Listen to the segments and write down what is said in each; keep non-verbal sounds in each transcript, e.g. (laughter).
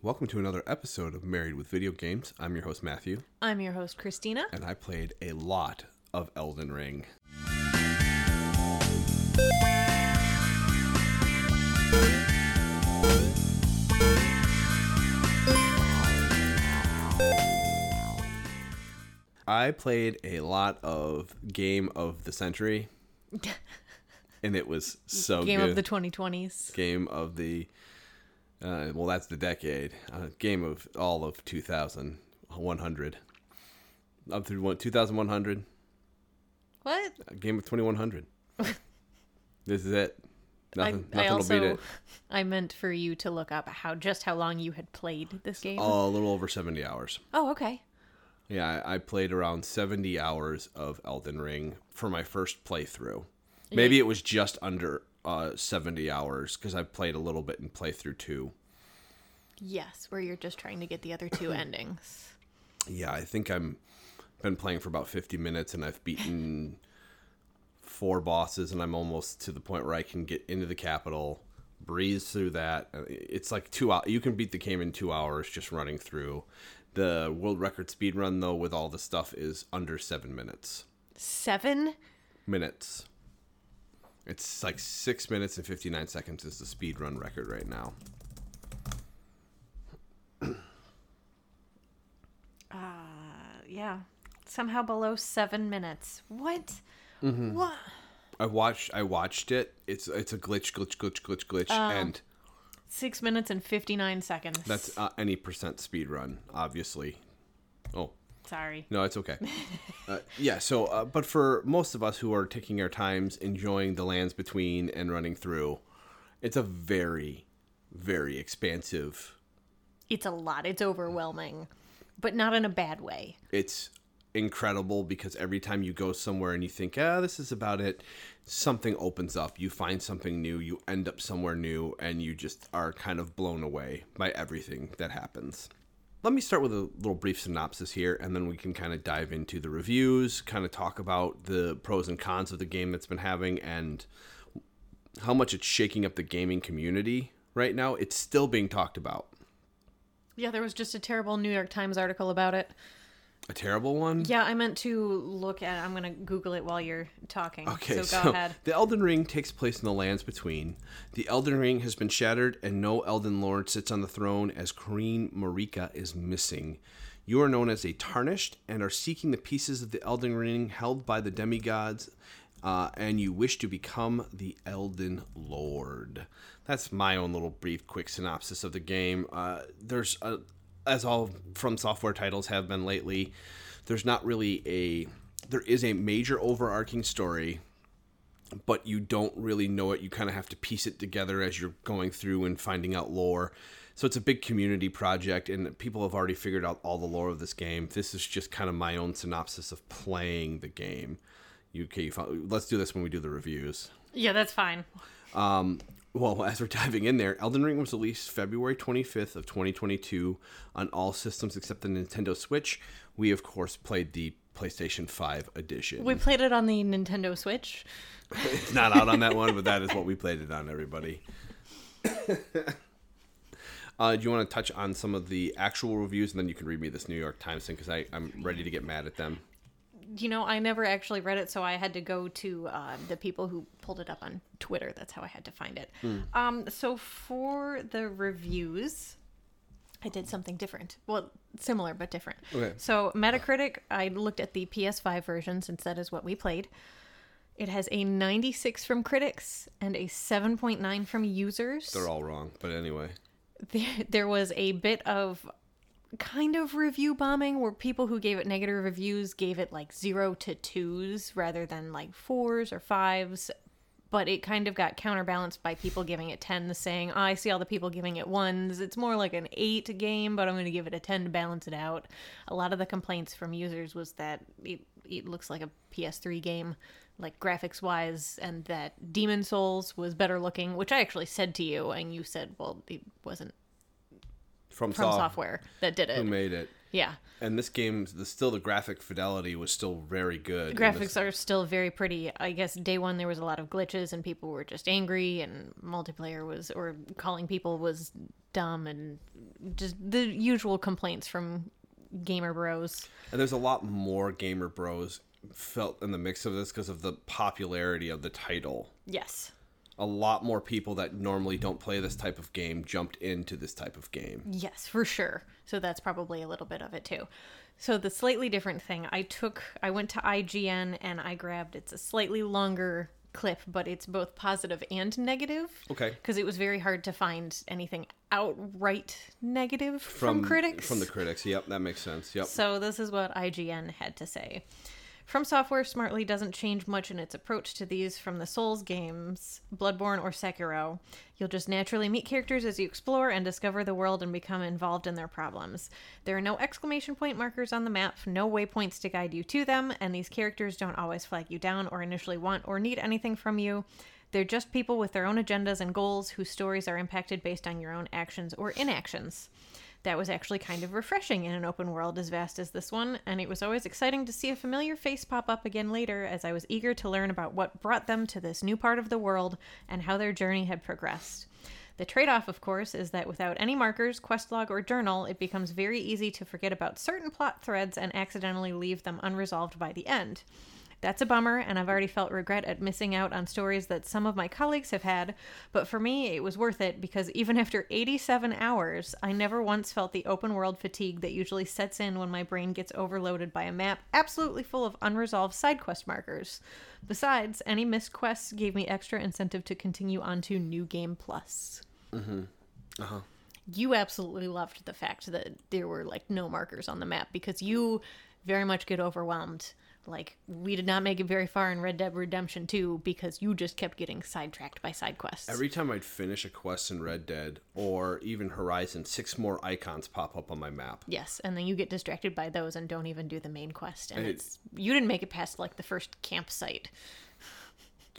Welcome to another episode of Married with Video Games. I'm your host, Matthew, I'm your host, Christina. and I played a lot of Elden Ring. I played a lot of Game of the Century, (laughs) and it was so Game good. of the 2020s. game of the uh, well that's the decade. Uh, game of all of 2100 up through one, 2100 What? uh, game of 2100 (laughs) this is it. Nothing, I, nothing I will beat also it. I meant for you to look up how just how long you had played this game. oh, a little over 70 hours. Oh okay. yeah I, I played around 70 hours of elden ring for my first playthrough. Maybe it was just under uh, 70 hours because I've played a little bit in playthrough 2 Yes, where you're just trying to get the other two (coughs) endings. Yeah, I think I'm been playing for about 50 minutes and I've beaten four bosses and I'm almost to the point where I can get into the capital, breeze through that. Uh, It's like 2 hours. You can beat the game in 2 hours just running through. The world record speed run though with all the stuff is under 7 minutes. Seven? Minutes. It's like 6 minutes and 59 seconds is the speed run record right now. (clears throat) Uh, yeah. Somehow below seven minutes. What? Mm-hmm. What? I watched I watched it. It's it's a glitch glitch glitch glitch glitch and Six minutes and 59 seconds. That's uh, any percent speed run, obviously. Sorry. no, it's okay. (laughs) uh, yeah. So, uh, but for most of us who are taking our times, enjoying the lands between and running through, it's a very, very expansive. It's a lot. It's overwhelming, but not in a bad way. It's incredible because every time you go somewhere and you think, ah, this is about it, something opens up. You find something new. You end up somewhere new, and you just are kind of blown away by everything that happens. Let me start with a little brief synopsis here, and then we can kind of dive into the reviews, kind of talk about the pros and cons of the game that's been having, and how much it's shaking up the gaming community right now. It's still being talked about. Yeah, there was just a terrible New York Times article about it. A terrible one. Yeah, I meant to look at. I'm gonna Google it while you're talking. Okay, so go so ahead. the Elden Ring takes place in the lands between. The Elden Ring has been shattered, and no Elden Lord sits on the throne as Queen Marika is missing. You are known as a tarnished and are seeking the pieces of the Elden Ring held by the demigods, uh, and you wish to become the Elden Lord. That's my own little brief, quick synopsis of the game. Uh, there's a as all from software titles have been lately, there's not really a there is a major overarching story, but you don't really know it. You kind of have to piece it together as you're going through and finding out lore. So it's a big community project, and people have already figured out all the lore of this game. This is just kind of my own synopsis of playing the game. You, found, let's do this when we do the reviews. Yeah, that's fine. Um, well, (laughs) as we're diving in there, Elden Ring was released February 25th of 2022 on all systems except the Nintendo Switch. We of course played the PlayStation 5 edition. We played it on the Nintendo Switch. it's (laughs) not out on that one, but that is what we played it on, everybody. (coughs) uh, do you want to touch on some of the actual reviews, and then you can read me this New York Times thing because I'm ready to get mad at them. You know, I never actually read it, so I had to go to uh, the people who pulled it up on Twitter. That's how I had to find it. Um, so for the reviews, I did something different. Well, similar but different. Okay. So Metacritic, I looked at the PS5 version since that is what we played. It has a 96 from critics and a 7.9 from users. They're all wrong, but anyway. (laughs) there, there was a bit of kind of review bombing where people who gave it negative reviews gave it like zero to twos rather than like fours or fives. But it kind of got counterbalanced by people giving it 10 saying oh, i see all the people giving it ones. It's more like an 8 game but i'm going to give it a 10 to balance it out. A lot of the complaints from users was that it, it looks like a ps3 game like graphics wise and that demon souls was better looking which i actually said to you and you said well it wasn't from, from Soft- software that did it. who made it. Yeah. And this game, the still the graphic fidelity was still very good. The graphics this- are still very pretty. I guess day one there was a lot of glitches and people were just angry and multiplayer was or calling people was dumb and just the usual complaints from gamer bros. And there's a lot more gamer bros felt in the mix of this because of the popularity of the title. Yes. A lot more people that normally don't play this type of game jumped into this type of game. Yes, for sure. So that's probably a little bit of it too. So the slightly different thing, I took I went to IGN and I grabbed it's a slightly longer clip, but it's both positive and negative. Okay. Because it was very hard to find anything outright negative from, critics. From the critics. Yep, that makes sense. Yep. So this is what IGN had to say. From Software smartly doesn't change much in its approach to these from the Souls games, Bloodborne or Sekiro. You'll just naturally meet characters as you explore and discover the world and become involved in their problems. There are no exclamation point markers on the map, no waypoints to guide you to them, and these characters don't always flag you down or initially want or need anything from you. They're just people with their own agendas and goals whose stories are impacted based on your own actions or inactions that was actually kind of refreshing in an open world as vast as this one, and it was always exciting to see a familiar face pop up again later as I was eager to learn about what brought them to this new part of the world and how their journey had progressed. The trade off, of course, is that without any markers, quest log, or journal, it becomes very easy to forget about certain plot threads and accidentally leave them unresolved by the end. That's a bummer, and I've already felt regret at missing out on stories that some of my colleagues have had, but for me, it was worth it because even (laughs) after 87 hours, I never once felt the open world fatigue that usually sets in when my brain gets overloaded by a map absolutely full of unresolved side quest markers. Besides, any missed quests gave me extra incentive to continue on to New Game Plus. Mm-hmm. Uh-huh. You absolutely loved the fact that there were like no markers on the map because you very much get overwhelmed like we did not make it very far in Red Dead Redemption 2 because you just kept getting sidetracked by side quests. Every time I'd finish a quest in Red Dead or even Horizon, six more icons pop up on my map. Yes, and then you get distracted by those and don't even do the main quest. And And it- it's you didn't make it past like the first campsite.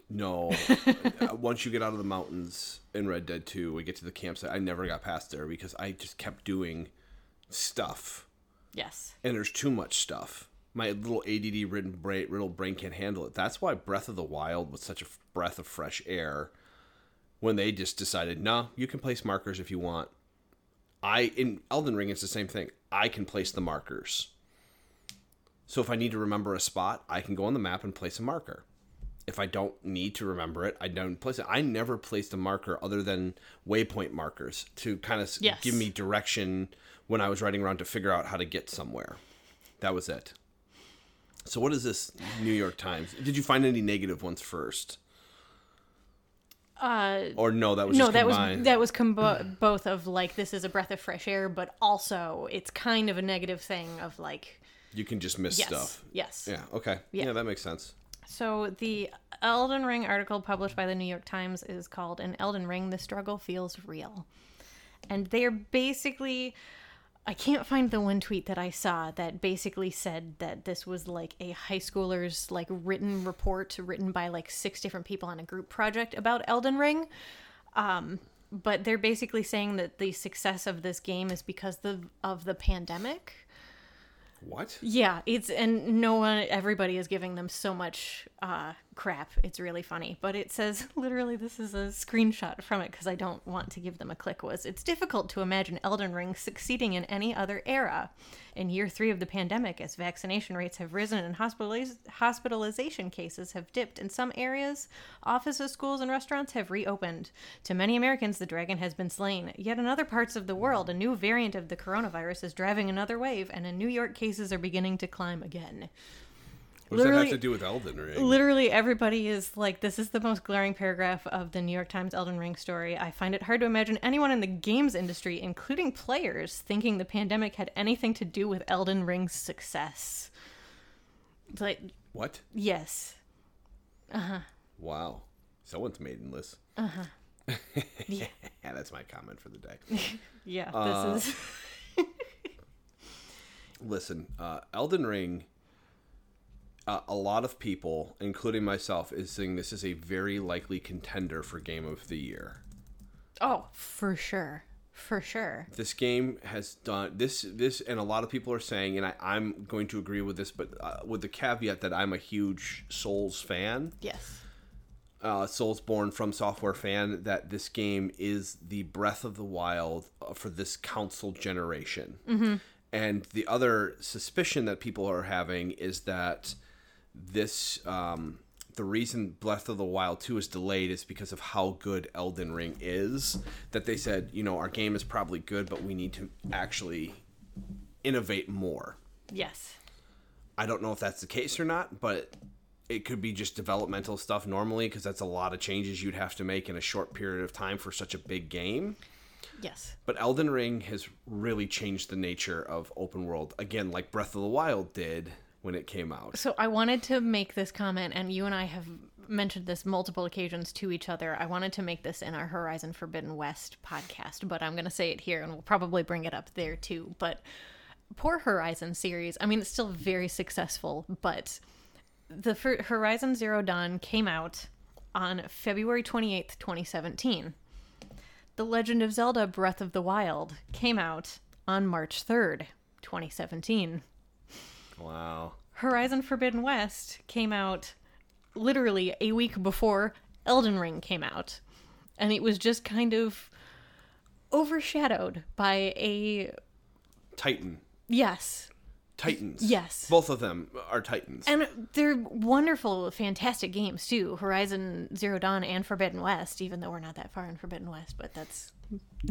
No. (laughs) Once you get out of the mountains in Red Dead 2, we get to the campsite. I never got past there because I just kept doing stuff. Yes. And there's too much stuff. My little ADD ridden brain, little brain can't handle it. That's why Breath of the Wild was such a f- breath of fresh air when they just decided, no, you can place markers if you want. I in Elden Ring it's the same thing. I can place the markers. So if I need to remember a spot, I can go on the map and place a marker. If I don't need to remember it, I don't place it. I never placed a marker other than waypoint markers to kind of Yes. give me direction when I was riding around to figure out how to get somewhere. That was it. So what is this New York Times? Did you find any negative ones first? Uh Or no, that was no, just that was that was combo- both of like this is a breath of fresh air, but also it's kind of a negative thing of like you can just miss yes, stuff. yes. Yeah, okay. Yeah. yeah, that makes sense. So the Elden Ring article published by the New York Times is called "In Elden Ring, the struggle feels real," and they're basically. I can't find the one tweet that I saw that basically said that this was like a high schooler's like written report written by like six different people on a group project about Elden Ring. Um, but they're basically saying that the success of this game is because the, of the pandemic. What? Yeah, it's and no one, everybody is giving them so much uh, crap. It's really funny, but it says (laughs) literally this is a screenshot from it because I don't want to give them a click. Was it's difficult to imagine Elden Ring succeeding in any other era. In year three of the pandemic, as vaccination rates have risen and hospitaliz- hospitalization cases have dipped in some areas, offices, schools, and restaurants have reopened. To many Americans, the dragon has been slain. Yet in other parts of the world, a new variant of the coronavirus is driving another wave, and in New York, cases are beginning to climb again. What does that have to do with Elden Ring? Literally, everybody is like, this is the most glaring paragraph of the New York Times Elden Ring story. I find it hard to imagine anyone in the games industry, including players, thinking the pandemic had anything to do with Elden Ring's success. It's like, what? yes. Uh huh. Wow. Someone's maidenless. Uh-huh. (laughs) yeah, that's my comment for the day. (laughs) Yeah, Uh, is. (laughs) Listen, uh, Elden Ring. Uh, a lot of people, including myself, is saying this is a very likely contender for Game of the Year. Oh, for sure. For sure. This game has done this this and a lot of people are saying and I, I'm going to agree with this but uh, with the caveat that I'm a huge Souls fan. Yes. uh, Soulsborne from Software fan that this game is the Breath of the Wild uh, for this console generation. And the other suspicion that people are having is that this um, the reason Breath of the Wild 2 is delayed is because of how good Elden Ring is. That they said, you know, our game is probably good, but we need to actually innovate more. Yes. I don't know if that's the case or not, but it could be just developmental stuff normally because that's a lot of changes you'd have to make in a short period of time for such a big game. Yes. But Elden Ring has really changed the nature of open world again, like Breath of the Wild did when it came out. So I wanted to make this comment, and you and I have mentioned this multiple occasions to each other. I wanted to make this in our Horizon Forbidden West podcast, but I'm going to say it here, and we'll probably bring it up there too. But poor Horizon series. I mean, it's still very successful, but the Horizon Zero Dawn came out on February 28th, 2017. The Legend of Zelda Breath of the Wild came out on March 3rd, 2017. Wow. Horizon Forbidden West came out literally a week before Elden Ring came out. And it was just kind of overshadowed by a Titan. yes. Titans. Yes. Both of them are Titans. And they're wonderful, fantastic games too. Horizon Zero Dawn and Forbidden West, even though we're not that far in Forbidden West, but that's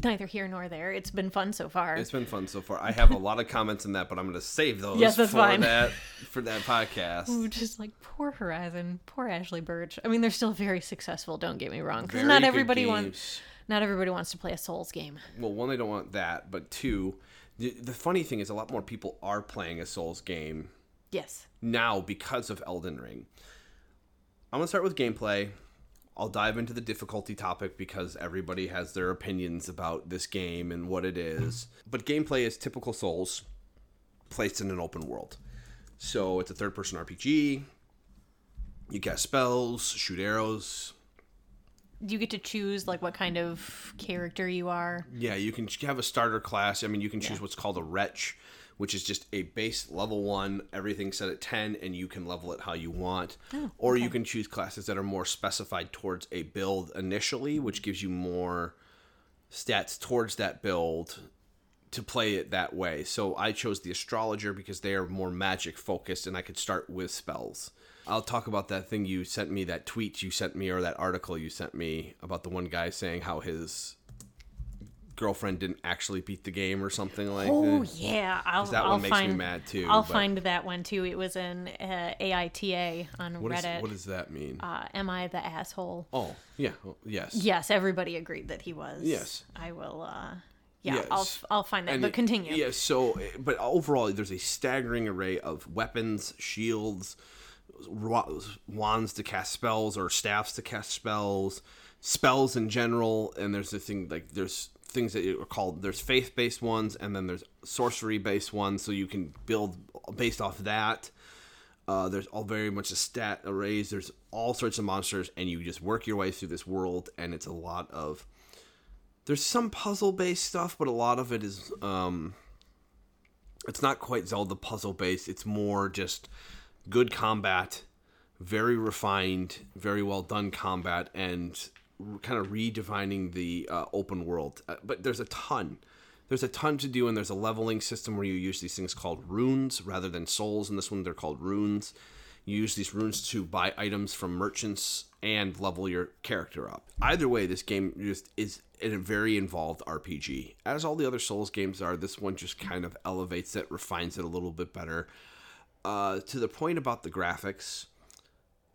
neither here nor there. It's been fun so far. it's been fun so far. I have a lot of comments in that, but I'm going to save those Yes, that's for fine. that for that podcast. Ooh, just like poor Horizon, poor Ashly Burch. I mean, they're still very successful. Don't get me wrong, because not everybody wants not everybody wants to play a Souls game. well, one, they don't want that, but two, the, the funny thing is, a lot more people are playing a Souls game Yes, now because of Elden Ring. I'm gonna start with gameplay. I'll dive into the difficulty topic because everybody has their opinions about this game and what it is. But gameplay is typical Souls, placed in an open world. So it's a third-person RPG. You cast spells, shoot arrows, you get to choose like what kind of character you are. Yeah, you can have a starter class. I mean, you can choose what's called a wretch, which is just a base level one, everything set at 10, and you can level it how you want. Oh, or you can choose classes that are more specified towards a build initially, which gives you more stats towards that build to play it that way. So I chose the astrologer because they are more magic focused and I could start with spells. I'll talk about that thing you sent me, that tweet you sent me, or that article you sent me about the one guy saying how his girlfriend didn't actually beat the game or something like Oh that. yeah, I'll, that I'll one makes me mad, too, I'll but- find that one too. It was in uh, AITA on What, is, Reddit. what does that mean? uh, Am I the asshole? oh, yeah, well, yes. Yes, everybody agreed that he was. Yes. I will. uh Yeah, I'll I'll find that. And but continue. Yeah, so but overall, there's a staggering array of weapons, shields, wands to cast spells or staffs to cast spells, spells in general, and there's a thing like there's things that are called there's faith based ones and then there's sorcery based ones, so you can build based off that. Uh, there's all very much a stat arrays. There's all sorts of monsters, and you just work your way through this world, and it's a lot of there's some puzzle based stuff, but a lot of it is um it's not quite Zelda puzzle based. It's more just good combat, very refined, very well done combat, and kind of redefining the uh, open world. Uh, but there's a ton. There's a ton to do, and there's a leveling system where you use these things called runes rather than souls. In this one, they're called runes. You use these runes to buy items from merchants and level your character up. Either way, this game just is a very involved RPG. As all the other Souls games are, this one just kind of elevates it, refines it a little bit better. Uh, to the point about the graphics,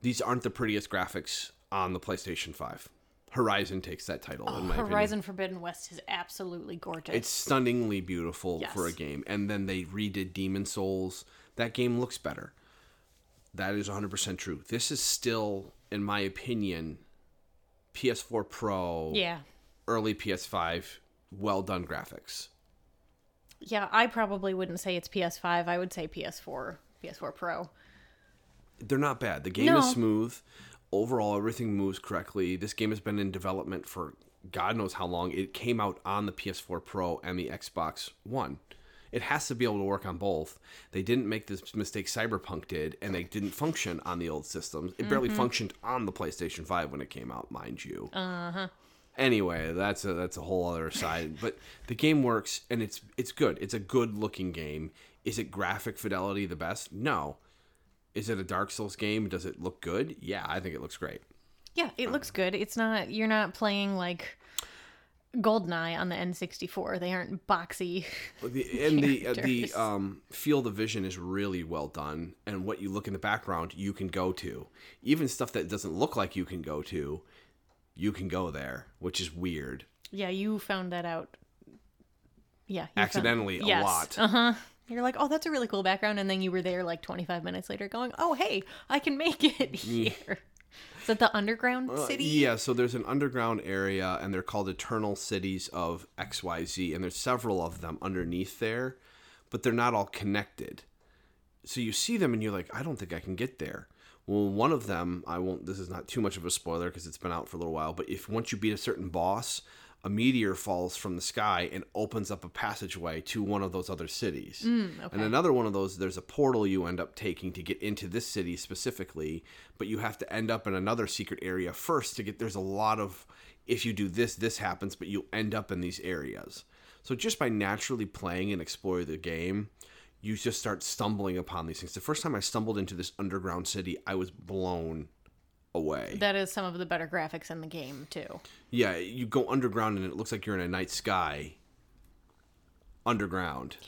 these aren't the prettiest graphics on the PlayStation 5. Horizon takes that title, oh, in my opinion. Horizon Forbidden West is absolutely gorgeous. It's stunningly beautiful for a game. And then they redid Demon Souls. That game looks better. That is 100% true. This is still, in my opinion, PS4 Pro, yeah. early PS5, well done graphics. Yeah, I probably wouldn't say it's PS5. I would say PS4, PS4 Pro. They're not bad. The game No. is smooth. Overall, everything moves correctly. This game has been in development for God knows how long. It came out on the PS4 Pro and the Xbox One. It has to be able to work on both. They didn't make this mistake Cyberpunk did, and they didn't function on the old systems. It barely functioned on the PlayStation 5 when it came out, mind you. Uh huh. Anyway, that's a that's a whole other side. (laughs) but the game works, and it's it's good. It's a good looking game. Is it graphic fidelity the best? No. Is it a Dark Souls game? Does it look good? Yeah, I think it looks great. Yeah, it looks good. It's not you're not playing like Goldeneye on the N64. They aren't boxy. The, (laughs) and the uh, the um, field of vision is really well done, and what you look in the background, you can go to. Even stuff that doesn't look like you can go to, you can go there, which is weird. Yeah, you found that out. Yeah, you found- Accidentally, a Yes. lot. Uh-huh. You're like, "Oh, that's a really cool background." And then you were there like 25 minutes later going, "Oh, hey, I can make it here." Is that the underground Uh, city? yeah, so there's an underground area, and they're called Eternal Cities of XYZ, and there's several of them underneath there, but they're not all connected. So you see them, and you're like, I don't think I can get there. Well, one of them, I won't. This is not too much of a spoiler because it's been out for a little while. But if once you beat a certain boss, a meteor falls from the sky and opens up a passageway to one of those other cities. Mm, and another one of those, there's a portal you end up taking to get into this city specifically, but you have to end up in another secret area first to get. There's a lot of if you do this, this happens, but you'll end up in these areas. So just by naturally playing and exploring the game, you just start stumbling upon these things. The first time I stumbled into this underground city, I was blown away. That is some of the better graphics in the game too. Yeah, you go underground and it looks like you're in a night sky. Underground. Yeah.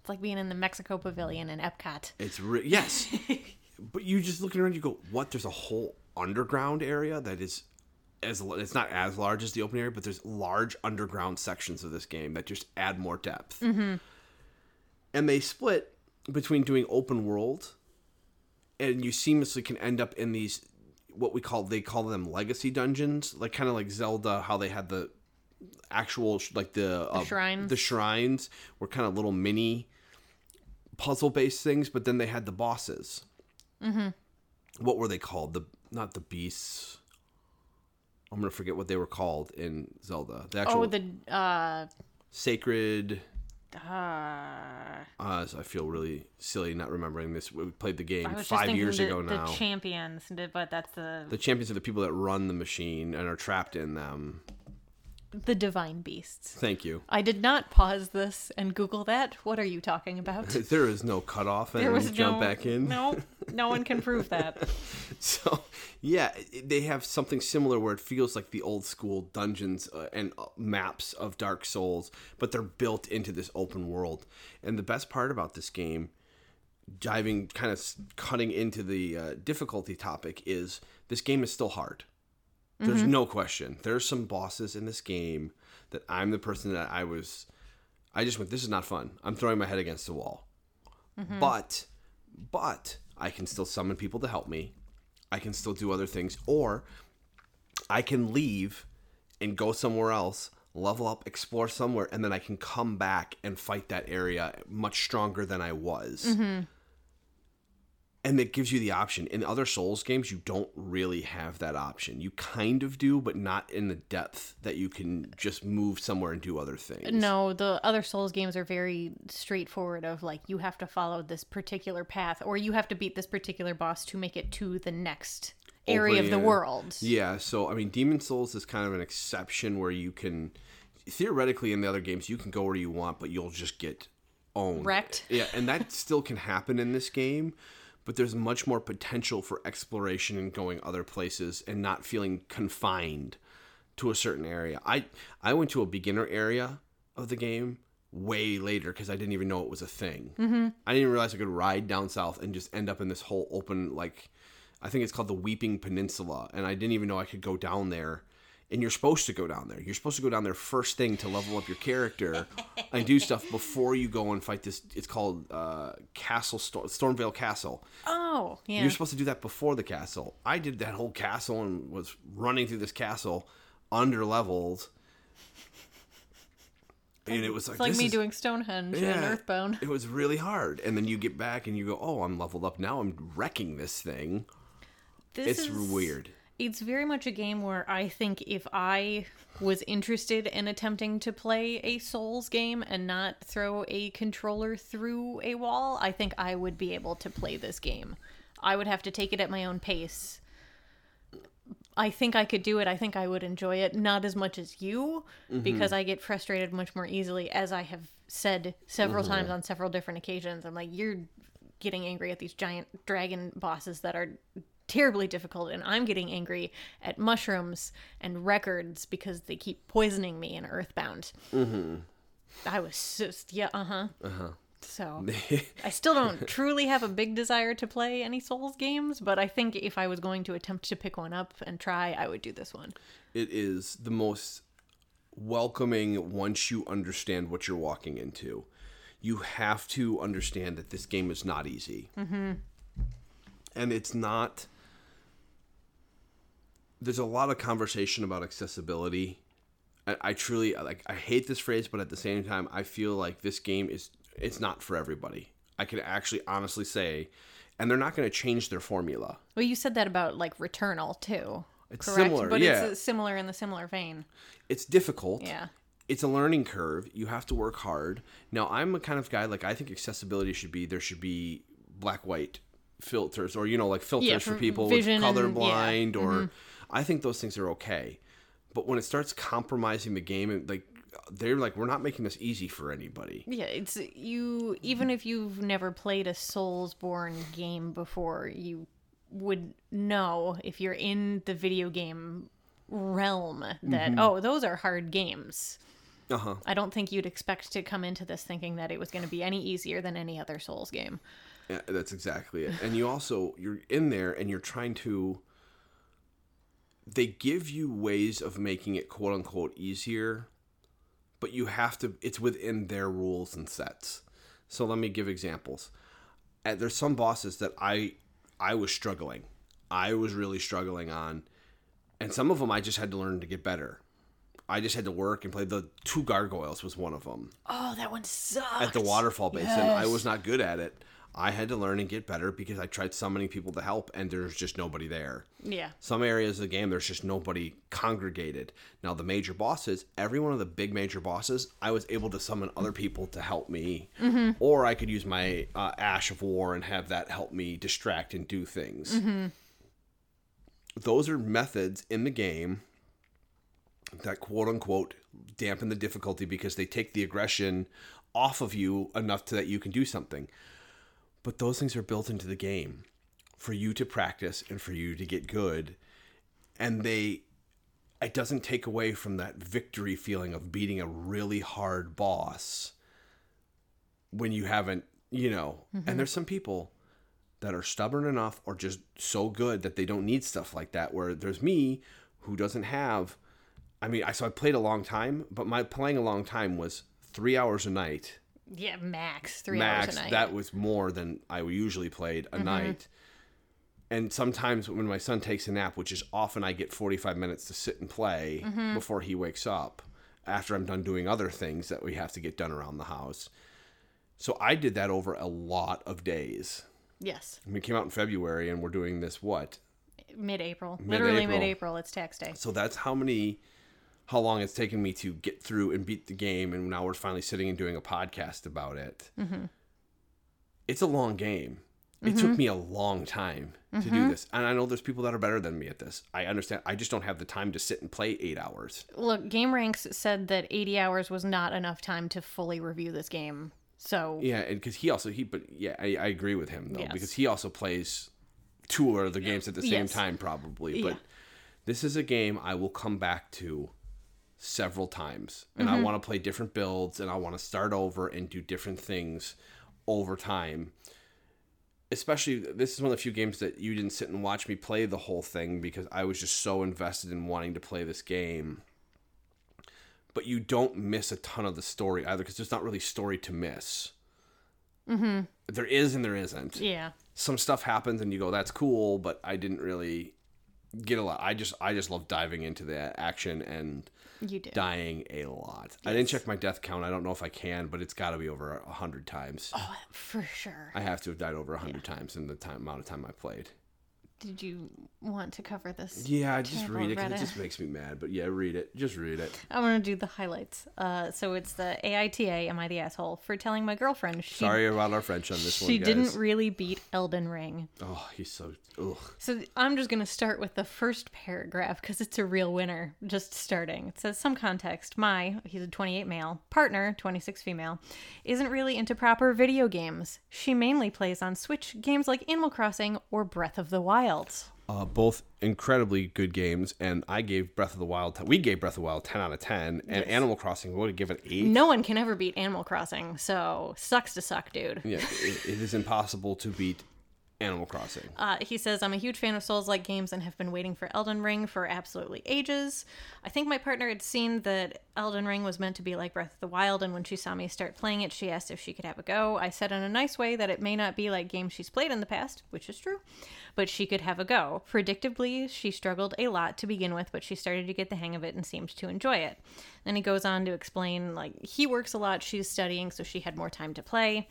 It's like being in the Mexico Pavilion in Epcot. It's re- yes, (laughs) but you just looking around, you go, "What? There's a whole underground area that is as it's not as large as the open area, but there's large underground sections of this game that just add more depth." Mm-hmm. And they split between doing open world, and you seamlessly can end up in these what we call they call them legacy dungeons, like kind of like Zelda, how they had the actual like the, uh, shrines? The shrines were kind of little mini puzzle based things, but then they had the bosses. Mm-hmm. What were they called? The not the beasts. I'm gonna forget what they were called in Zelda. The actual Oh, the uh sacred. Uh Uh, so I feel really silly not remembering this. We played the game I was just five years the, ago now. the champions, but that's the, the champions are the people that run the machine and are trapped in them. The divine beasts. Thank you. I did not pause this and Google that. What are you talking about? (laughs) There is no cutoff and There was jump no, back in. No, no one can prove that. (laughs) So, yeah, they have something similar where it feels like the old school dungeons uh, and uh, maps of Dark Souls, but they're built into this open world. And the best part about this game, diving kind of cutting into the uh, difficulty topic, is this game is still hard. There's mm-hmm. no question. There's some bosses in this game that I'm the person that I was. I just went, this is not fun. I'm throwing my head against the wall. Mm-hmm. But, but I can still summon people to help me. I can still do other things, or I can leave and go somewhere else, level up, explore somewhere, and then I can come back and fight that area much stronger than I was. Mm-hmm. And it gives you the option. In other Souls games, you don't really have that option. You kind of do, but not in the depth that you can just move somewhere and do other things. No, the other Souls games are very straightforward of like you have to follow this particular path or you have to beat this particular boss to make it to the next area of the world. Yeah, so I mean, Demon Souls is kind of an exception where you can theoretically in the other games you can go where you want, but you'll just get owned, Wrecked. Yeah, and that still can happen in this game, but there's much more potential for exploration and going other places and not feeling confined to a certain area. I I went to a beginner area of the game way later because I didn't even know it was a thing. Mm-hmm. I didn't realize I could ride down south and just end up in this whole open like I think it's called the Weeping Peninsula, and I didn't even know I could go down there. And you're supposed to go down there. You're supposed to go down there first thing to level up your character (laughs) and do stuff before you go and fight this. It's called uh, Castle Storm, Stormveil Castle. Oh, yeah. You're supposed to do that before the castle. I did that whole castle and was running through this castle under leveled. And it was like, it's like me is- doing Stonehenge and yeah, Earthbound. It was really hard. And then you get back and you go, oh, I'm leveled up now. I'm wrecking this thing. This It's is- weird. It's very much a game where I think if I was interested in attempting to play a Souls game and not throw a controller through a wall, I think I would be able to play this game. I would have to take it at my own pace. I think I could do it. I think I would enjoy it. Not as much as you, mm-hmm. because I get frustrated much more easily, as I have said several mm-hmm. times on several different occasions. I'm like, you're getting angry at these giant dragon bosses that are terribly difficult, and I'm getting angry at mushrooms and records because they keep poisoning me in Earthbound. Mm-hmm. I was just, yeah, uh huh. Uh huh. So (laughs) I still don't truly have a big desire to play any Souls games, but I think if I was going to attempt to pick one up and try, I would do this one. it is the most welcoming once you understand what you're walking into. You have to understand that this game is not easy. Mm-hmm. And it's not. There's a lot of conversation about accessibility. I, I truly like. I hate this phrase, but at the same time, I feel like this game is. It's not for everybody. I can actually honestly say, and they're not going to change their formula. Well, you said that about like Returnal too. It's correct? similar, but yeah. it's similar in the similar vein. It's difficult. Yeah. it's a learning curve. You have to work hard. Now, I'm a kind of guy like I think accessibility should be there should be black white filters or you know like filters Yeah, for for people vision with and- colorblind or mm-hmm. I think those things are okay. But when it starts compromising the game and like they're like we're not making this easy for anybody. Yeah, it's you. Even if you've never played a Soulsborne game before, you would know if you're in the video game realm that oh, those are hard games. Uh-huh. I don't think you'd expect to come into this thinking that it was going to be any easier than any other Souls game. Yeah, that's exactly it. And you also you're in there and you're trying to they give you ways of making it quote unquote easier, but you have to it's within their rules and sets. So let me give examples. Uh, There's some bosses that I I was struggling. I was really struggling on and some of them I just had to learn to get better. I just had to work and play the two gargoyles was one of them Oh, that one sucks. at the waterfall basin. I was not good at it. I had to learn and get better because I tried summoning people to help, and there's just nobody there. Yeah. Some areas of the game, there's just nobody congregated. Now, the major bosses, every one of the big major bosses, I was able to summon other people to help me, or I could use my uh, Ash of War and have that help me distract and do things. Those are methods in the game that quote unquote dampen the difficulty because they take the aggression off of you enough to that you can do something. But those things are built into the game for you to practice and for you to get good. And they it doesn't take away from that victory feeling of beating a really hard boss when you haven't, you know. And mm-hmm. there's some people that are stubborn enough or just so good that they don't need stuff like that. Where there's me who doesn't have. I mean, I so I played a long time, but my playing a long time was three hours a night. Yeah, max three Max, hours a night. that was more than I usually played a mm-hmm. night. And sometimes when my son takes a nap, which is often I get 45 minutes to sit and play mm-hmm. before he wakes up, after I'm done doing other things that we have to get done around the house. So I did that over a lot of days. yes, mean, it came out in February, and we're doing this what? mid-April. Literally Mid-April. mid-April. It's tax day. So that's how many, how long it's taken me to get through and beat the game, and now we're finally sitting and doing a podcast about it. Mm-hmm. It's a long game. It took mm-hmm. me a long time to do mm-hmm. this, and I know there's people that are better than me at this. I understand. I just don't have the time to sit and play eight hours. Look, GameRanx said that 80 hours was not enough time to fully review this game. So Yeah, and because he also he, but yeah, I, I agree with him though Yes. because he also plays two other games at the same Yes. time probably. But Yeah. this is a game I will come back to several times, and Mm-hmm. I want to play different builds, and I want to start over and do different things over time. Especially, this is one of the few games that you didn't sit and watch me play the whole thing because I was just so invested in wanting to play this game. But you don't miss a ton of the story either because there's not really story to miss. Mm-hmm. There is and there isn't. yeah, Some stuff happens and you go, "That's cool," but I didn't really get a lot. I just, I just love diving into the action and you do. dying a lot. I didn't check my death count. I don't know if I can, but it's got to be over a hundred times. Oh, for sure. I have to have died over a hundred times in the time amount of time I played. Did you want to cover this? Yeah, just read it 'cause it just makes me mad. But yeah, read it. Just read it. I'm gonna do the highlights. Uh, so it's the AITA. Am I the asshole for telling my girlfriend she Sorry about our French on this she one, guys. didn't really beat Elden Ring? Oh, he's so. Ugh. So I'm just going to start with the first paragraph because it's a real winner. Just starting. It says some context. My, he's a 28 male, partner, 26 female, isn't really into proper video games. She mainly plays on Switch games like Animal Crossing or Breath of the Wild. Uh, both incredibly good games, and I gave Breath of the Wild. we gave Breath of the Wild ten out of ten, and Animal Crossing we would give it eight. No one can ever beat Animal Crossing, so sucks to suck, dude. Yeah, it, it is impossible to beat Animal Crossing. Uh, he says, I'm a huge fan of Souls like games and have been waiting for Elden Ring for absolutely ages. I think my partner had seen that Elden Ring was meant to be like Breath of the Wild, and when she saw me start playing it, she asked if she could have a go. I said in a nice way that it may not be like games she's played in the past, which is true, but she could have a go. Predictably, she struggled a lot to begin with, but she started to get the hang of it and seemed to enjoy it. Then he goes on to explain, like, he works a lot, she's studying, so she had more time to play.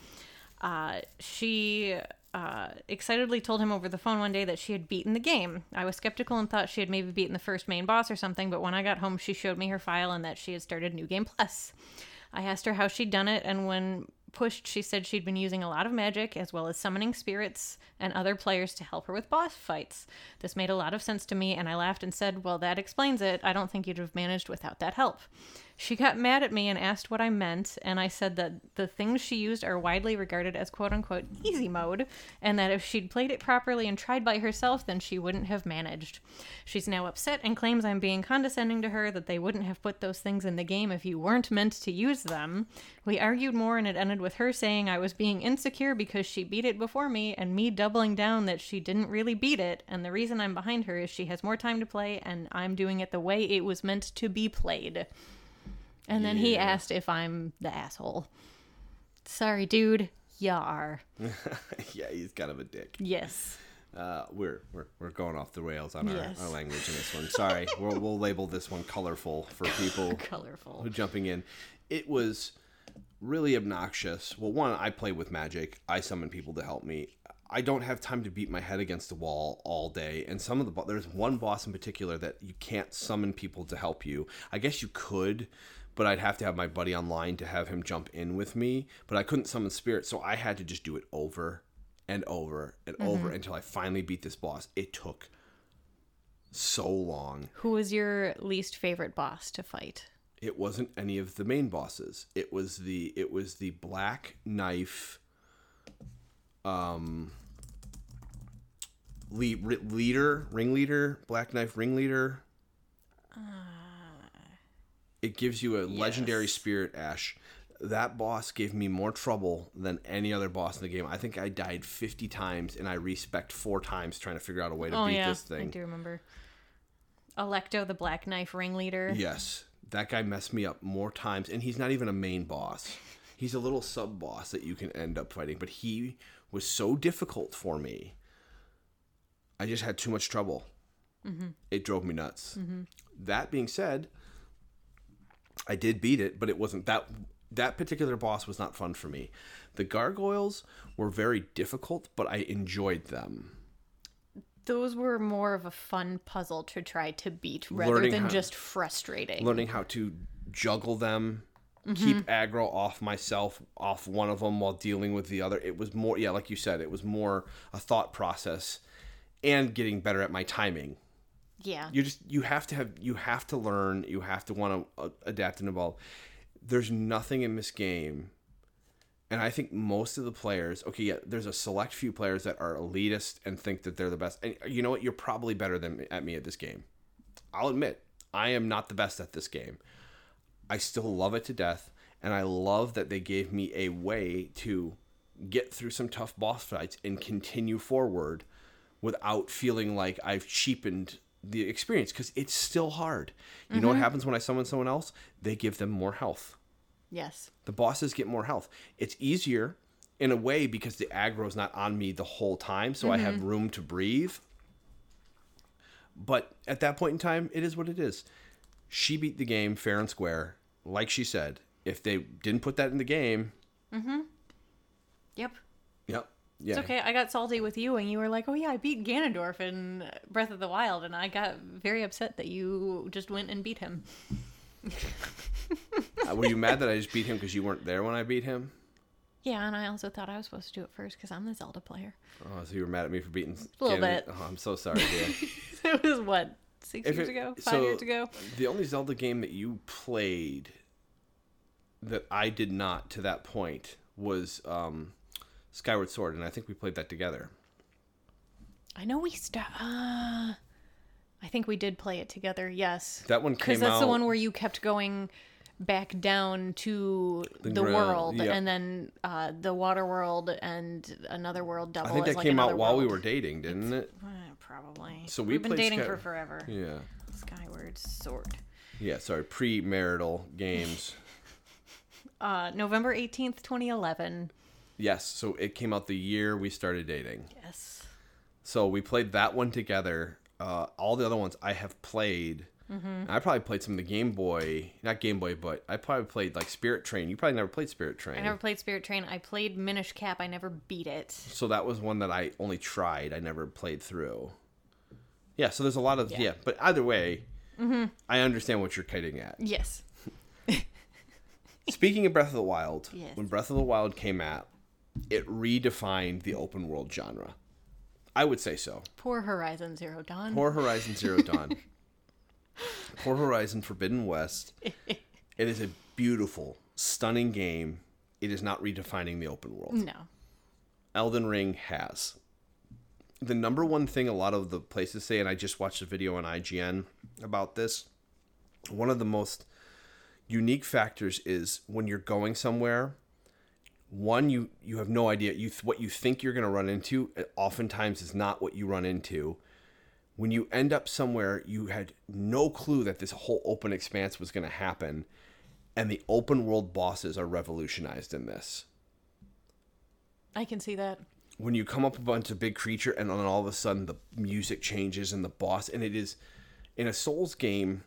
Uh, she uh, excitedly told him over the phone one day that she had beaten the game. I was skeptical and thought she had maybe beaten the first main boss or something, but when I got home, she showed me her file and that she had started New Game Plus. I asked her how she'd done it, and when pushed, she said she'd been using a lot of magic as well as summoning spirits and other players to help her with boss fights. This made a lot of sense to me, and I laughed and said, Well, that explains it. I don't think you'd have managed without that help. She got mad at me and asked what I meant, and I said that the things she used are widely regarded as quote unquote easy mode, and that if she'd played it properly and tried by herself, then she wouldn't have managed. She's now upset and claims I'm being condescending to her, that they wouldn't have put those things in the game if you weren't meant to use them. We argued more, and it ended with her saying I was being insecure because she beat it before me, and me doubling down that she didn't really beat it, and the reason I'm behind her is she has more time to play, and I'm doing it the way it was meant to be played. And then he asked if I'm the asshole. Sorry, dude. You are. (laughs) yeah, he's kind of a dick. Yes. Uh, we're, we're we're going off the rails on our, Yes. our language in this one. Sorry, (laughs) we'll, we'll label this one colorful for (laughs) people Colorful. who jumping in. It was really obnoxious. Well, one, I play with magic. I summon people to help me. I don't have time to beat my head against the wall all day. And some of the bo- there's one boss in particular that you can't summon people to help you. I guess you could, but I'd have to have my buddy online to have him jump in with me. But I couldn't summon spirits, so I had to just do it over and over and over until I finally beat this boss. It took so long. Who was your least favorite boss to fight? it wasn't any of the main bosses. It was the it was the black knife um lead, leader, ringleader, black knife ringleader. It gives you a legendary spirit ash. That boss gave me more trouble than any other boss in the game. I think I died 50 times and I respect 4 times trying to figure out a way to oh beat yeah, this I thing. do remember. Alecto, the Black Knife ringleader. Yes, that guy messed me up more times, and he's not even a main boss. He's a little sub boss that you can end up fighting, but he was so difficult for me. I just had too much trouble. Mm-hmm. It drove me nuts. Mm-hmm. That being said, I did beat it, but it wasn't that. That particular boss was not fun for me. The gargoyles were very difficult, but I enjoyed them. Those were more of a fun puzzle to try to beat rather Learning than how- just frustrating. learning how to juggle them keep mm-hmm. aggro off myself off one of them while dealing with the other it was more yeah like you said it was more a thought process and getting better at my timing yeah. you just you have to have you have to learn you have to want to uh, adapt and evolve. There's nothing in this game and i think most of the players okay yeah there's a select few players that are elitist and think that they're the best and you know what? You're probably better than at me at this game. I'll admit i am not the best at this game. I still love it to death and i love that they gave me a way to get through some tough boss fights and continue forward without feeling like I've cheapened the experience because it's still hard. You know what mm-hmm. happens when I summon someone else? They give them more health. Yes. The bosses get more health. It's easier in a way because the aggro is not on me the whole time, so I have mm-hmm. room to breathe. But at that point in time, it is what it is. She beat the game fair and square, like she said. If they didn't put that in the game, mm-hmm. Yep. Yep. Yeah. It's okay. I got salty with you, and you were like, "Oh yeah, I beat Ganondorf in Breath of the Wild," and I got very upset that you just went and beat him. Uh, Were you mad that I just beat him because you weren't there when I beat him? Yeah, and I also thought I was supposed to do it first because I'm the Zelda player. Oh, so you were mad at me for beating A little Ganon? bit. Oh, I'm so sorry, (laughs) dear. it was what six If years it- ago, five so- years ago. the only Zelda game that you played that I did not to that point was um, Skyward Sword, and I think we played that together. I know we st- uh, I think we did play it together. Yes, That one because that's out. the one where you kept going back down to the, ground, world, yeah. and then uh, the water world and another world double. I think that like came out while we were dating, didn't it? Uh, probably. So we We've been dating Sky- for forever. Yeah. Skyward Sword. Yeah, sorry, pre-marital games. (laughs) Uh, November eighteenth, twenty eleven. Yes, so it came out the year we started dating. Yes. So we played that one together. Uh, all the other ones I have played. Mm-hmm. I probably played some of the Game Boy, not Game Boy, but I probably played like Spirit Train. You probably never played Spirit Train. I never played Spirit Train. I played Minish Cap. I never beat it. So that was one that I only tried. I never played through. Yeah, so there's a lot of yeah, Yeah. but either way, I understand what you're kiting at. Yes. (laughs) Speaking of Breath of the Wild, Yes. when Breath of the Wild came out, it redefined the open world genre. I would say so. Poor Horizon Zero Dawn. Poor Horizon Zero Dawn. (laughs) Poor Horizon Forbidden West. It is a beautiful, stunning game. It is not redefining the open world. No. Elden Ring has. The number one thing a lot of the places say, and I just watched a video on IGN about this, one of the most unique factors is when you're going somewhere, one, you, you have no idea. You What you think you're going to run into uh, oftentimes is not what you run into. When you end up somewhere, you had no clue that this whole open expanse was going to happen. And the open world bosses are revolutionized in this I can see that. when you come up a bunch of big creature and then all of a sudden the music changes and the boss and it is in a souls game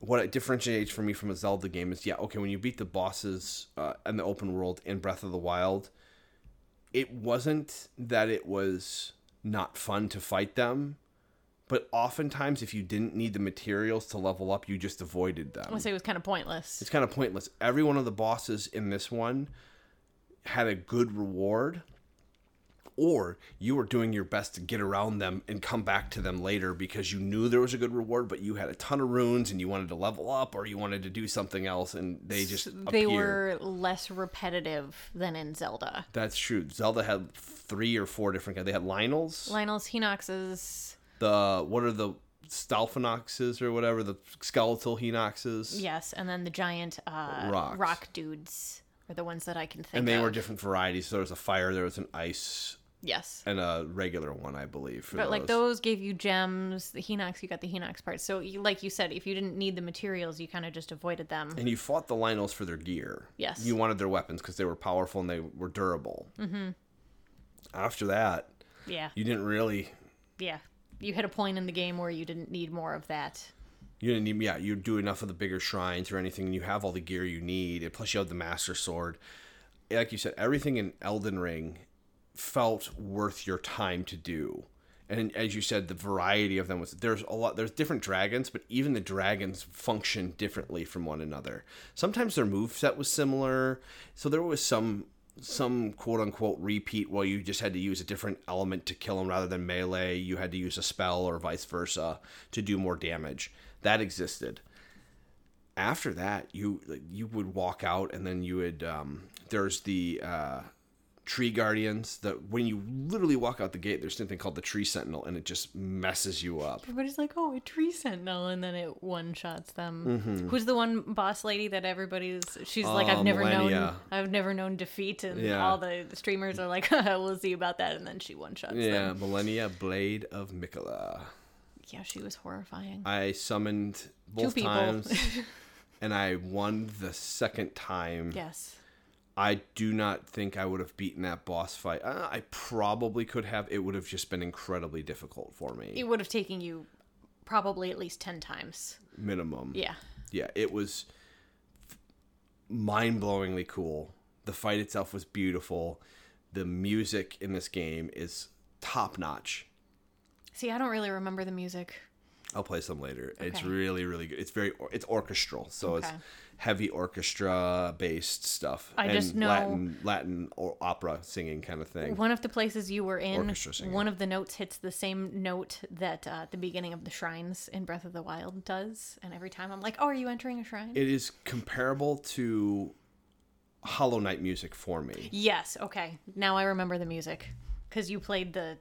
what it differentiates for me from a zelda game is yeah okay when you beat the bosses uh, in the open world in breath of the wild it wasn't that it was not fun to fight them but oftentimes if you didn't need the materials to level up you just avoided them I would say it was kind of pointless. it's kind of pointless. Every one of the bosses in this one had a good reward, or you were doing your best to get around them and come back to them later because you knew there was a good reward, but you had a ton of runes and you wanted to level up or you wanted to do something else, and they just They appeared. were less repetitive than in Zelda. That's true. Zelda had three or four different. guys. They had Lynel's, Lynel's Hinox's. the what are the Stalphinoxes or whatever the skeletal Hinoxes. Yes, and then the giant uh, Rocks. rock dudes are the ones that I can think of. And they of. were different varieties. So there was a fire, there was an ice, Yes. and a regular one, I believe. But like those gave you gems. The Hinox, you got the Hinox parts. So, you, like you said, if you didn't need the materials, you kind of just avoided them. and you fought the Lynels for their gear. Yes. You wanted their weapons because they were powerful and they were durable. Mm-hmm. After that, Yeah. you didn't really. Yeah. You hit a point in the game where you didn't need more of that. You didn't need, yeah, you do enough of the bigger shrines or anything, and you have all the gear you need. And plus, you have the Master Sword. Like you said, everything in Elden Ring felt worth your time to do. And as you said, the variety of them was there's a lot. There's different dragons, but even the dragons function differently from one another. Sometimes their move set was similar, so there was some some quote unquote repeat where you just had to use a different element to kill them rather than melee. You had to use a spell or vice versa to do more damage. That existed. After that, you you would walk out and then you would um, there's the uh, tree guardians that when you literally walk out the gate, there's something called the tree sentinel and it just messes you up. Everybody's like, oh, a tree sentinel, and then it one shots them. Who's the one boss lady that everybody's? She's like, Mm-hmm. Uh, I've never known, I've never known defeat, and Yeah. all the streamers are like, (laughs) we'll see about that, and then she one shots Yeah, them. Malenia Blade of Miquella. Yeah, she was horrifying. I summoned both people. times (laughs) and I won the second time. yes. I do not think I would have beaten that boss fight. Uh, I probably could have. It would have just been incredibly difficult for me. It would have taken you probably at least 10 times. minimum. Yeah. Yeah, it was mind blowingly cool. The fight itself was beautiful. The music in this game is top notch. See, I don't really remember the music. I'll play some later. It's really, really good. It's very, it's orchestral, so it's heavy orchestra based stuff. I just know- Latin, Latin or opera singing kind of thing. One of the places you were in, one of the notes hits the same note that uh, the beginning of the shrines in Breath of the Wild does, and every time I'm like, "Oh, are you entering a shrine?" It is comparable to Hollow Knight music for me. yes. Okay. Now I remember the music because you played the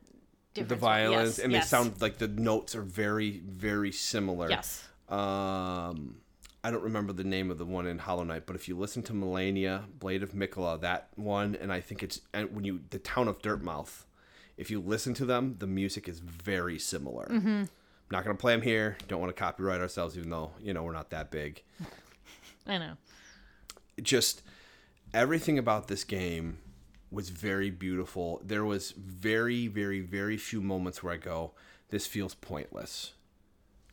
The different violins, yes, and yes. they sound like the notes are very, very similar. yes. Um, I don't remember the name of the one in Hollow Knight, but if you listen to Malenia, Blade of Miquella, that one, and I think it's and when you the town of Dirtmouth, if you listen to them, the music is very similar. Mm-hmm. Not gonna play them here. Don't want to copyright ourselves, even though you know we're not that big. (laughs) I know. Just everything about this game was very beautiful. There was very, very, very few moments where I go, "This feels pointless."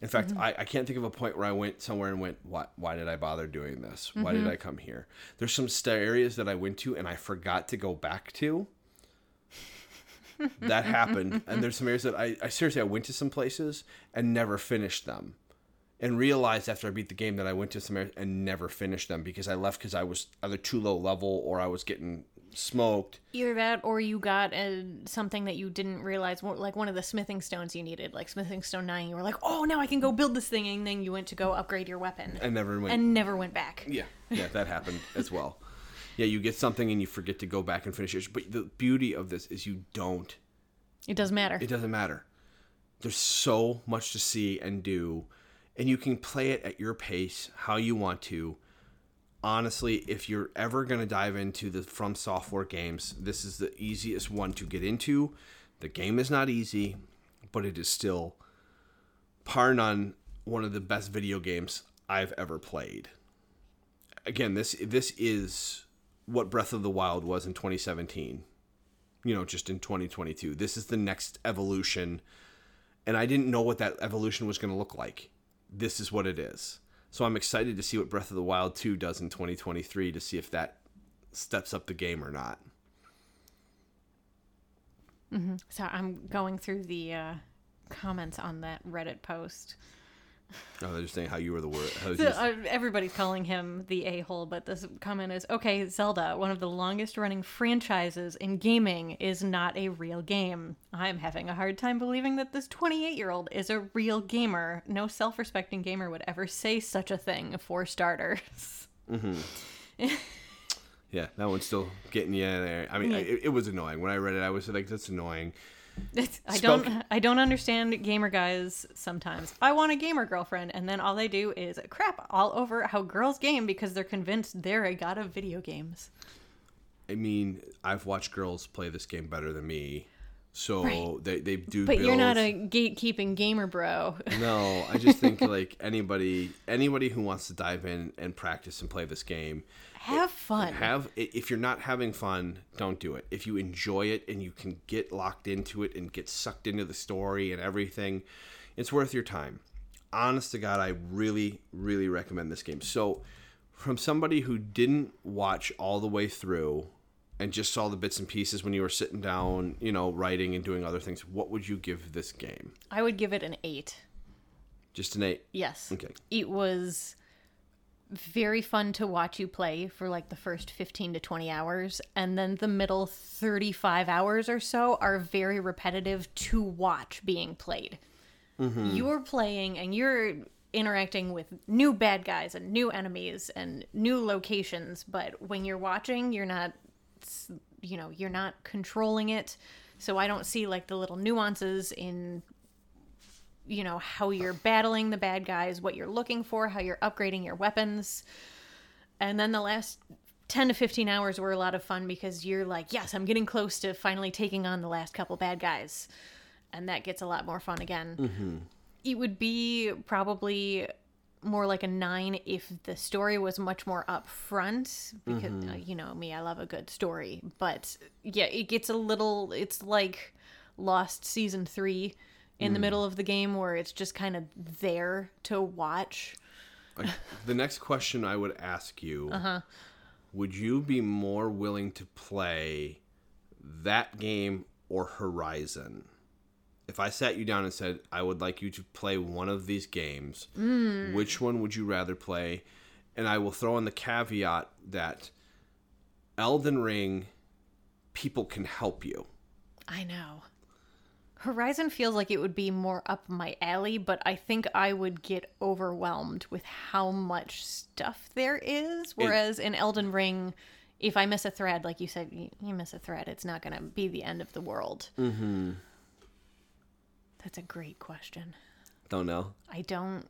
In fact, Mm-hmm. I, I can't think of a point where I went somewhere and went, "Why? Why did I bother doing this? Why did Mm-hmm. I come here?" There's some st- areas that I went to and I forgot to go back to. (laughs) that happened, and there's some areas that I, I seriously I went to some places and never finished them and realized after I beat the game that I went to some areas and never finished them because I left because I was either too low level or I was getting smoked. Either that, or you got uh something that you didn't realize, like one of the smithing stones you needed, like smithing stone nine. You were like, "Oh, now I can go build this thing," and then you went to go upgrade your weapon, I never went. and never went back. yeah, yeah, that happened as well. (laughs) Yeah, you get something and you forget to go back and finish it. But the beauty of this is you don't. It doesn't matter. It doesn't matter. There's so much to see and do, and you can play it at your pace, how you want to. Honestly, if you're ever going to dive into the From Software games, this is the easiest one to get into. The game is not easy, but it is still, par none, one of the best video games I've ever played. Again, this this is what Breath of the Wild was in 2017 you know, just in 2022. This is the next evolution. And I didn't know what that evolution was going to look like. This is what it is. So I'm excited to see what Breath of the Wild 2 does in 2023 to see if that steps up the game or not. So I'm going through the uh, comments on that Reddit post. Oh, they're just saying how you were the word. How So, uh, everybody's calling him the a hole, but this comment is okay. Zelda, one of the longest running franchises in gaming, is not a real game. I'm having a hard time believing that this 28 year old is a real gamer. No self respecting gamer would ever say such a thing, for starters. (laughs) yeah, that one's still getting you there. I mean, Yeah. it, it was annoying. When I read it, I was like, that's annoying. It's, I don't I don't understand gamer guys sometimes. I want a gamer girlfriend and then all they do is crap all over how girls game because they're convinced they're a god of video games. I mean, I've watched girls play this game better than me. So Right. they, they do But you're not a gatekeeping gamer bro. (laughs) No, I just think like anybody anybody who wants to dive in and practice and play this game, Have fun. have if you're not having fun, don't do it. If you enjoy it and you can get locked into it and get sucked into the story and everything, it's worth your time. Honest to God, I really really recommend this game. So, from somebody who didn't watch all the way through and just saw the bits and pieces when you were sitting down, you know, writing and doing other things, what would you give this game? I would give it an 8. Just an 8. Yes. Okay. It was very fun to watch you play for like the first 15 to 20 hours and then the middle 35 hours or so are very repetitive to watch being played. Mm-hmm. You're playing and you're interacting with new bad guys and new enemies and new locations, but when you're watching, you're not you know, you're not controlling it. So I don't see like the little nuances in you know how you're battling the bad guys what you're looking for how you're upgrading your weapons. And then the last 10 to 15 hours were a lot of fun because you're like yes i'm getting close to finally taking on the last couple bad guys. And that gets a lot more fun again. It would be probably more like a nine if the story was much more upfront because uh, you know me i love a good story. But yeah it gets a little it's like lost season three in the hmm. middle of the game where it's just kind of there to watch Like, the next question I would ask you uh-huh. would you be more willing to play that game or Horizon. If I sat you down and said, I would like you to play one of these games, hmm. which one would you rather play? And I will throw in the caveat that Elden Ring, people can help you. I know. Horizon feels like it would be more up my alley, but I think I would get overwhelmed with how much stuff there is. Whereas in Elden Ring, if I miss a thread, like you said, you, you miss a thread, it's not going to be the end of the world. Mm-hmm. That's a great question. Don't know. I don't.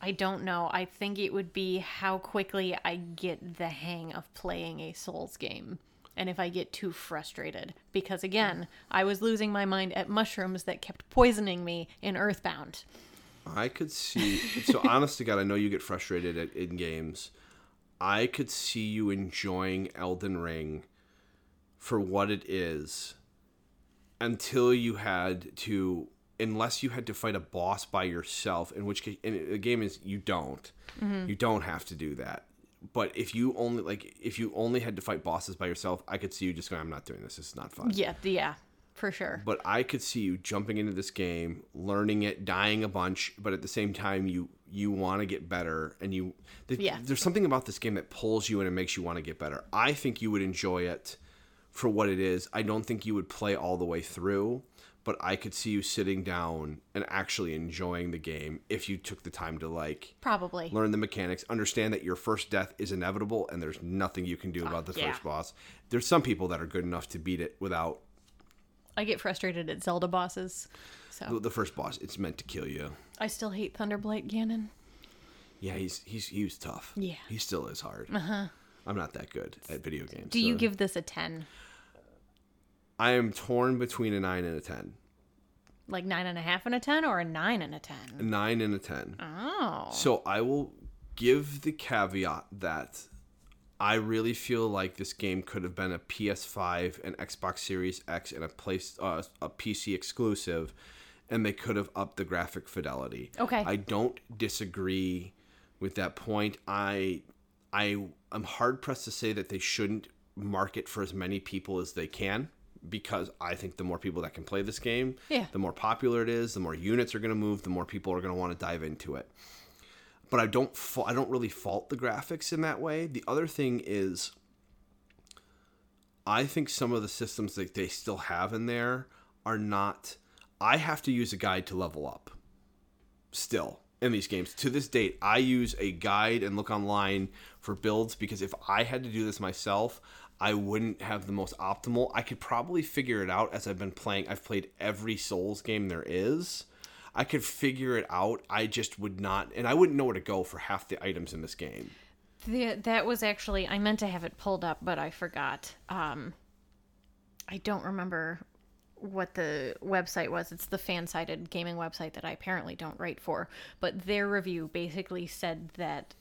I don't know. I think it would be how quickly I get the hang of playing a Souls game. And if I get too frustrated. Because again, I was losing my mind at mushrooms that kept poisoning me in Earthbound. I could see. So, (laughs) honest to God, I know you get frustrated at, in games. I could see you enjoying Elden Ring for what it is until you had to, unless you had to fight a boss by yourself, in which case, and the game is you don't. Mm-hmm. You don't have to do that. But if you only like, if you only had to fight bosses by yourself, I could see you just going, "I'm not doing this. This is not fun." Yeah, yeah, for sure. but I could see you jumping into this game, learning it, dying a bunch, but at the same time you you want to get better and you th- Yeah. there's something about this game that pulls you in and makes you want to get better. I think you would enjoy it for what it is. I don't think you would play all the way through, but I could see you sitting down and actually enjoying the game if you took the time to like Probably. learn the mechanics, understand that your first death is inevitable and there's nothing you can do about the yeah. first boss. There's some people that are good enough to beat it without I get frustrated at Zelda bosses. So the- first boss. It's meant to kill you. I still hate Thunderblight Ganon. Yeah, he's he's he was tough. Yeah. he still is hard. Uh-huh. I'm not that good at video games. Do you give this a 10? I am torn between a nine and a ten. Like nine and a half and a 10 or a nine and a 10? A nine and a ten. Oh. So I will give the caveat that I really feel like this game could have been a PS5, an Xbox Series X, and a place uh, a PC exclusive, and they could have upped the graphic fidelity. Okay. I don't disagree with that point. I I I'm hard pressed to say that they shouldn't market for as many people as they can because I think the more people that can play this game, Yeah. the more popular it is, the more units are going to move, the more people are going to want to dive into it. But I don't fa- I don't really fault the graphics in that way. The other thing is I think some of the systems that they still have in there are not I have to use a guide to level up still in these games. To this date, I use a guide and look online for builds because if I had to do this myself, I wouldn't have the most optimal. I could probably figure it out as I've been playing. I've played every Souls game there is. I could figure it out. I just would not, and I wouldn't know where to go for half the items in this game. The, that was actually I meant to have it pulled up, but I forgot. Um, I don't remember what the website was. It's the FanSided gaming website that I apparently don't write for. But their review basically said that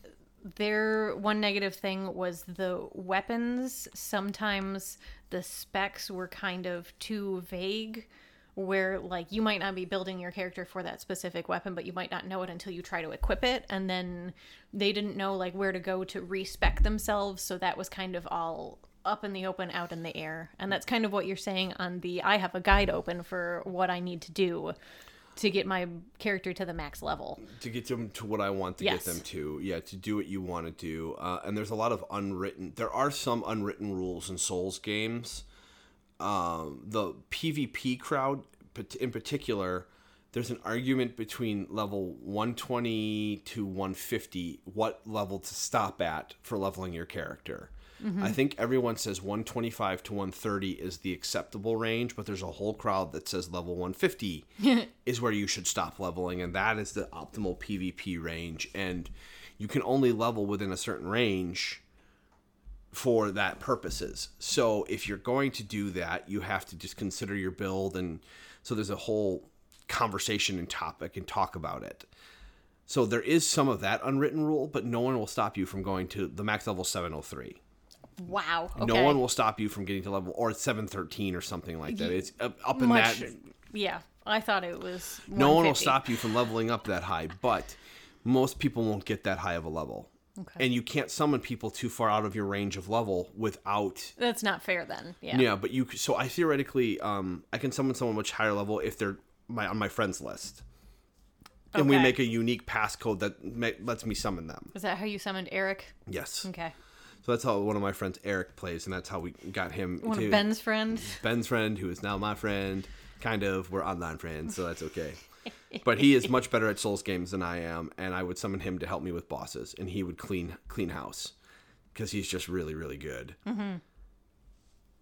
their one negative thing was the weapons. Sometimes the specs were kind of too vague where like you might not be building your character for that specific weapon but you might not know it until you try to equip it. And then they didn't know like where to go to respec themselves. So that was kind of all up in the open out in the air. And that's kind of what you're saying on the i have a guide open for what i need to do to get my character to the max level to get them to what I want to Yes. get them to. Yeah, to do what you want to do. Uh, and there's a lot of unwritten. There are some unwritten rules in Souls games. Um, the PvP crowd, in particular, there's an argument between level 120 to 150 what level to stop at for leveling your character. I think everyone says 125 to 130 is the acceptable range, but there's a whole crowd that says level 150 (laughs) is where you should stop leveling, and that is the optimal PvP range. And you can only level within a certain range for that purposes. So if you're going to do that, you have to just consider your build, and so there's a whole conversation and topic and talk about it. So there is some of that unwritten rule, but no one will stop you from going to the max level 703. Wow okay. No one will stop you from getting to level or 713 or something like that. It's up, in much that. yeah i thought it was No one will stop you from leveling up that high, but most people won't get that high of a level. Okay. and you can't summon people too far out of your range of level without That's not fair then. Yeah. yeah, but you so I theoretically um I can summon someone much higher level if they're my on my friends list. And we make a unique passcode that ma- lets me summon them. Is that how you summoned Eric? Yes. Okay. So that's how one of my friends Eric plays and that's how we got him One to of Ben's friends. Ben's friend who is now my friend. Kind of we're online friends, so that's okay. (laughs) but he is much better at Souls games than I am and I would summon him to help me with bosses and he would clean clean house because he's just really really good.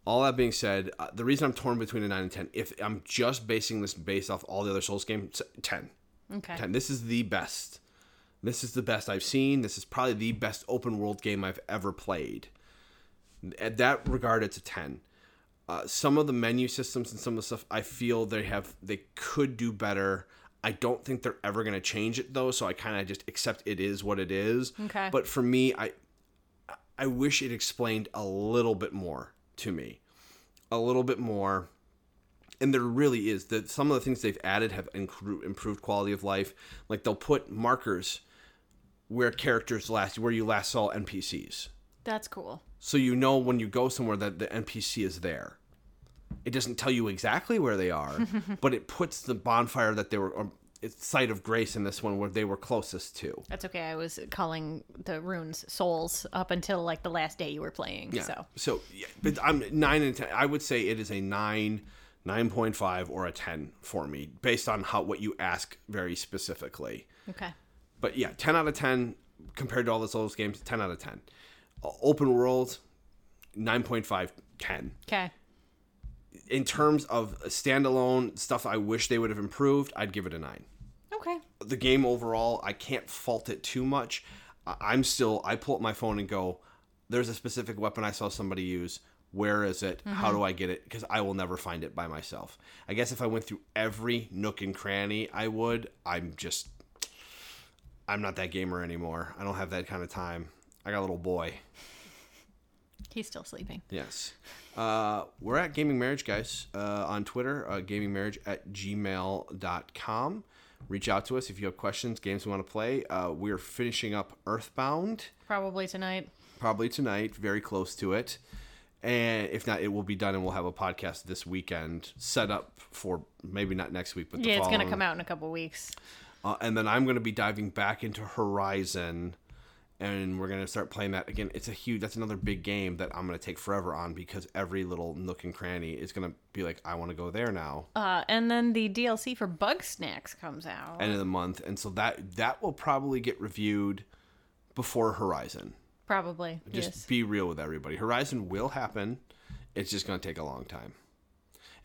all that being said, uh, the reason I'm torn between a 9 and 10, if I'm just basing this based off all the other Souls games, 10. Okay. 10. This is the best. This is the best I've seen. This is probably the best open world game I've ever played. At that regard, it's a 10. Uh, some of the menu systems and some of the stuff I feel they have they could do better. I don't think they're ever going to change it though, so I kind of just accept it is what it is. Okay. But for me, I I wish it explained a little bit more to me. A little bit more. And there really is that some of the things they've added have improved quality of life. Like they'll put markers where characters last where you last saw NPCs. That's cool. So you know when you go somewhere that the NPC is there. It doesn't tell you exactly where they are, (laughs) but it puts the bonfire that they were or it's site of grace in this one where they were closest to. That's okay. I was calling the runes souls up until like the last day you were playing. Yeah. So So, yeah, but I'm nine and ten. I would say it is a nine, nine point five, or a ten for me, based on how what you ask very specifically. okay. But yeah, ten out of ten compared to all the Souls games. Ten out of ten. Uh, Open world, 9.5, 10. Okay. In terms of standalone stuff, I wish they would have improved. I'd give it a nine. Okay. the game overall, I can't fault it too much. I'm still, I pull up my phone and go, there's a specific weapon I saw somebody use. Where is it? How do I get it? Because I will never find it by myself. I guess if I went through every nook and cranny, I would. I'm just, I'm not that gamer anymore. I don't have that kind of time. I got a little boy. He's still sleeping. Yes. Uh, we're at Gaming Marriage, guys, uh, on Twitter, uh, gamingmarriage at gmail.com. Reach out to us if you have questions, games we want to play. Uh, we're finishing up Earthbound Probably tonight. probably tonight, very close to it. And if not, it will be done and we'll have a podcast this weekend set up for maybe not next week, but the Yeah, it's gonna come out in a couple weeks. Uh, and then I'm going to be diving back into Horizon, and we're going to start playing that again. It's a huge. That's another big game that I'm going to take forever on because every little nook and cranny is going to be like, I want to go there now. Uh, and then the DLC for Bugsnax comes out. End of the month, and so that that will probably get reviewed before Horizon. Probably. Just yes. be real with everybody. Horizon will happen. It's just going to take a long time.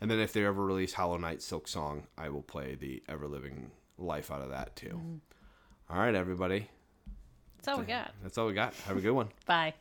And then if they ever release Hollow Knight Silksong, I will play the ever living life out of that too. Mm-hmm. All right, everybody. That's all we got. That's all we got. Have a good one. (laughs) Bye.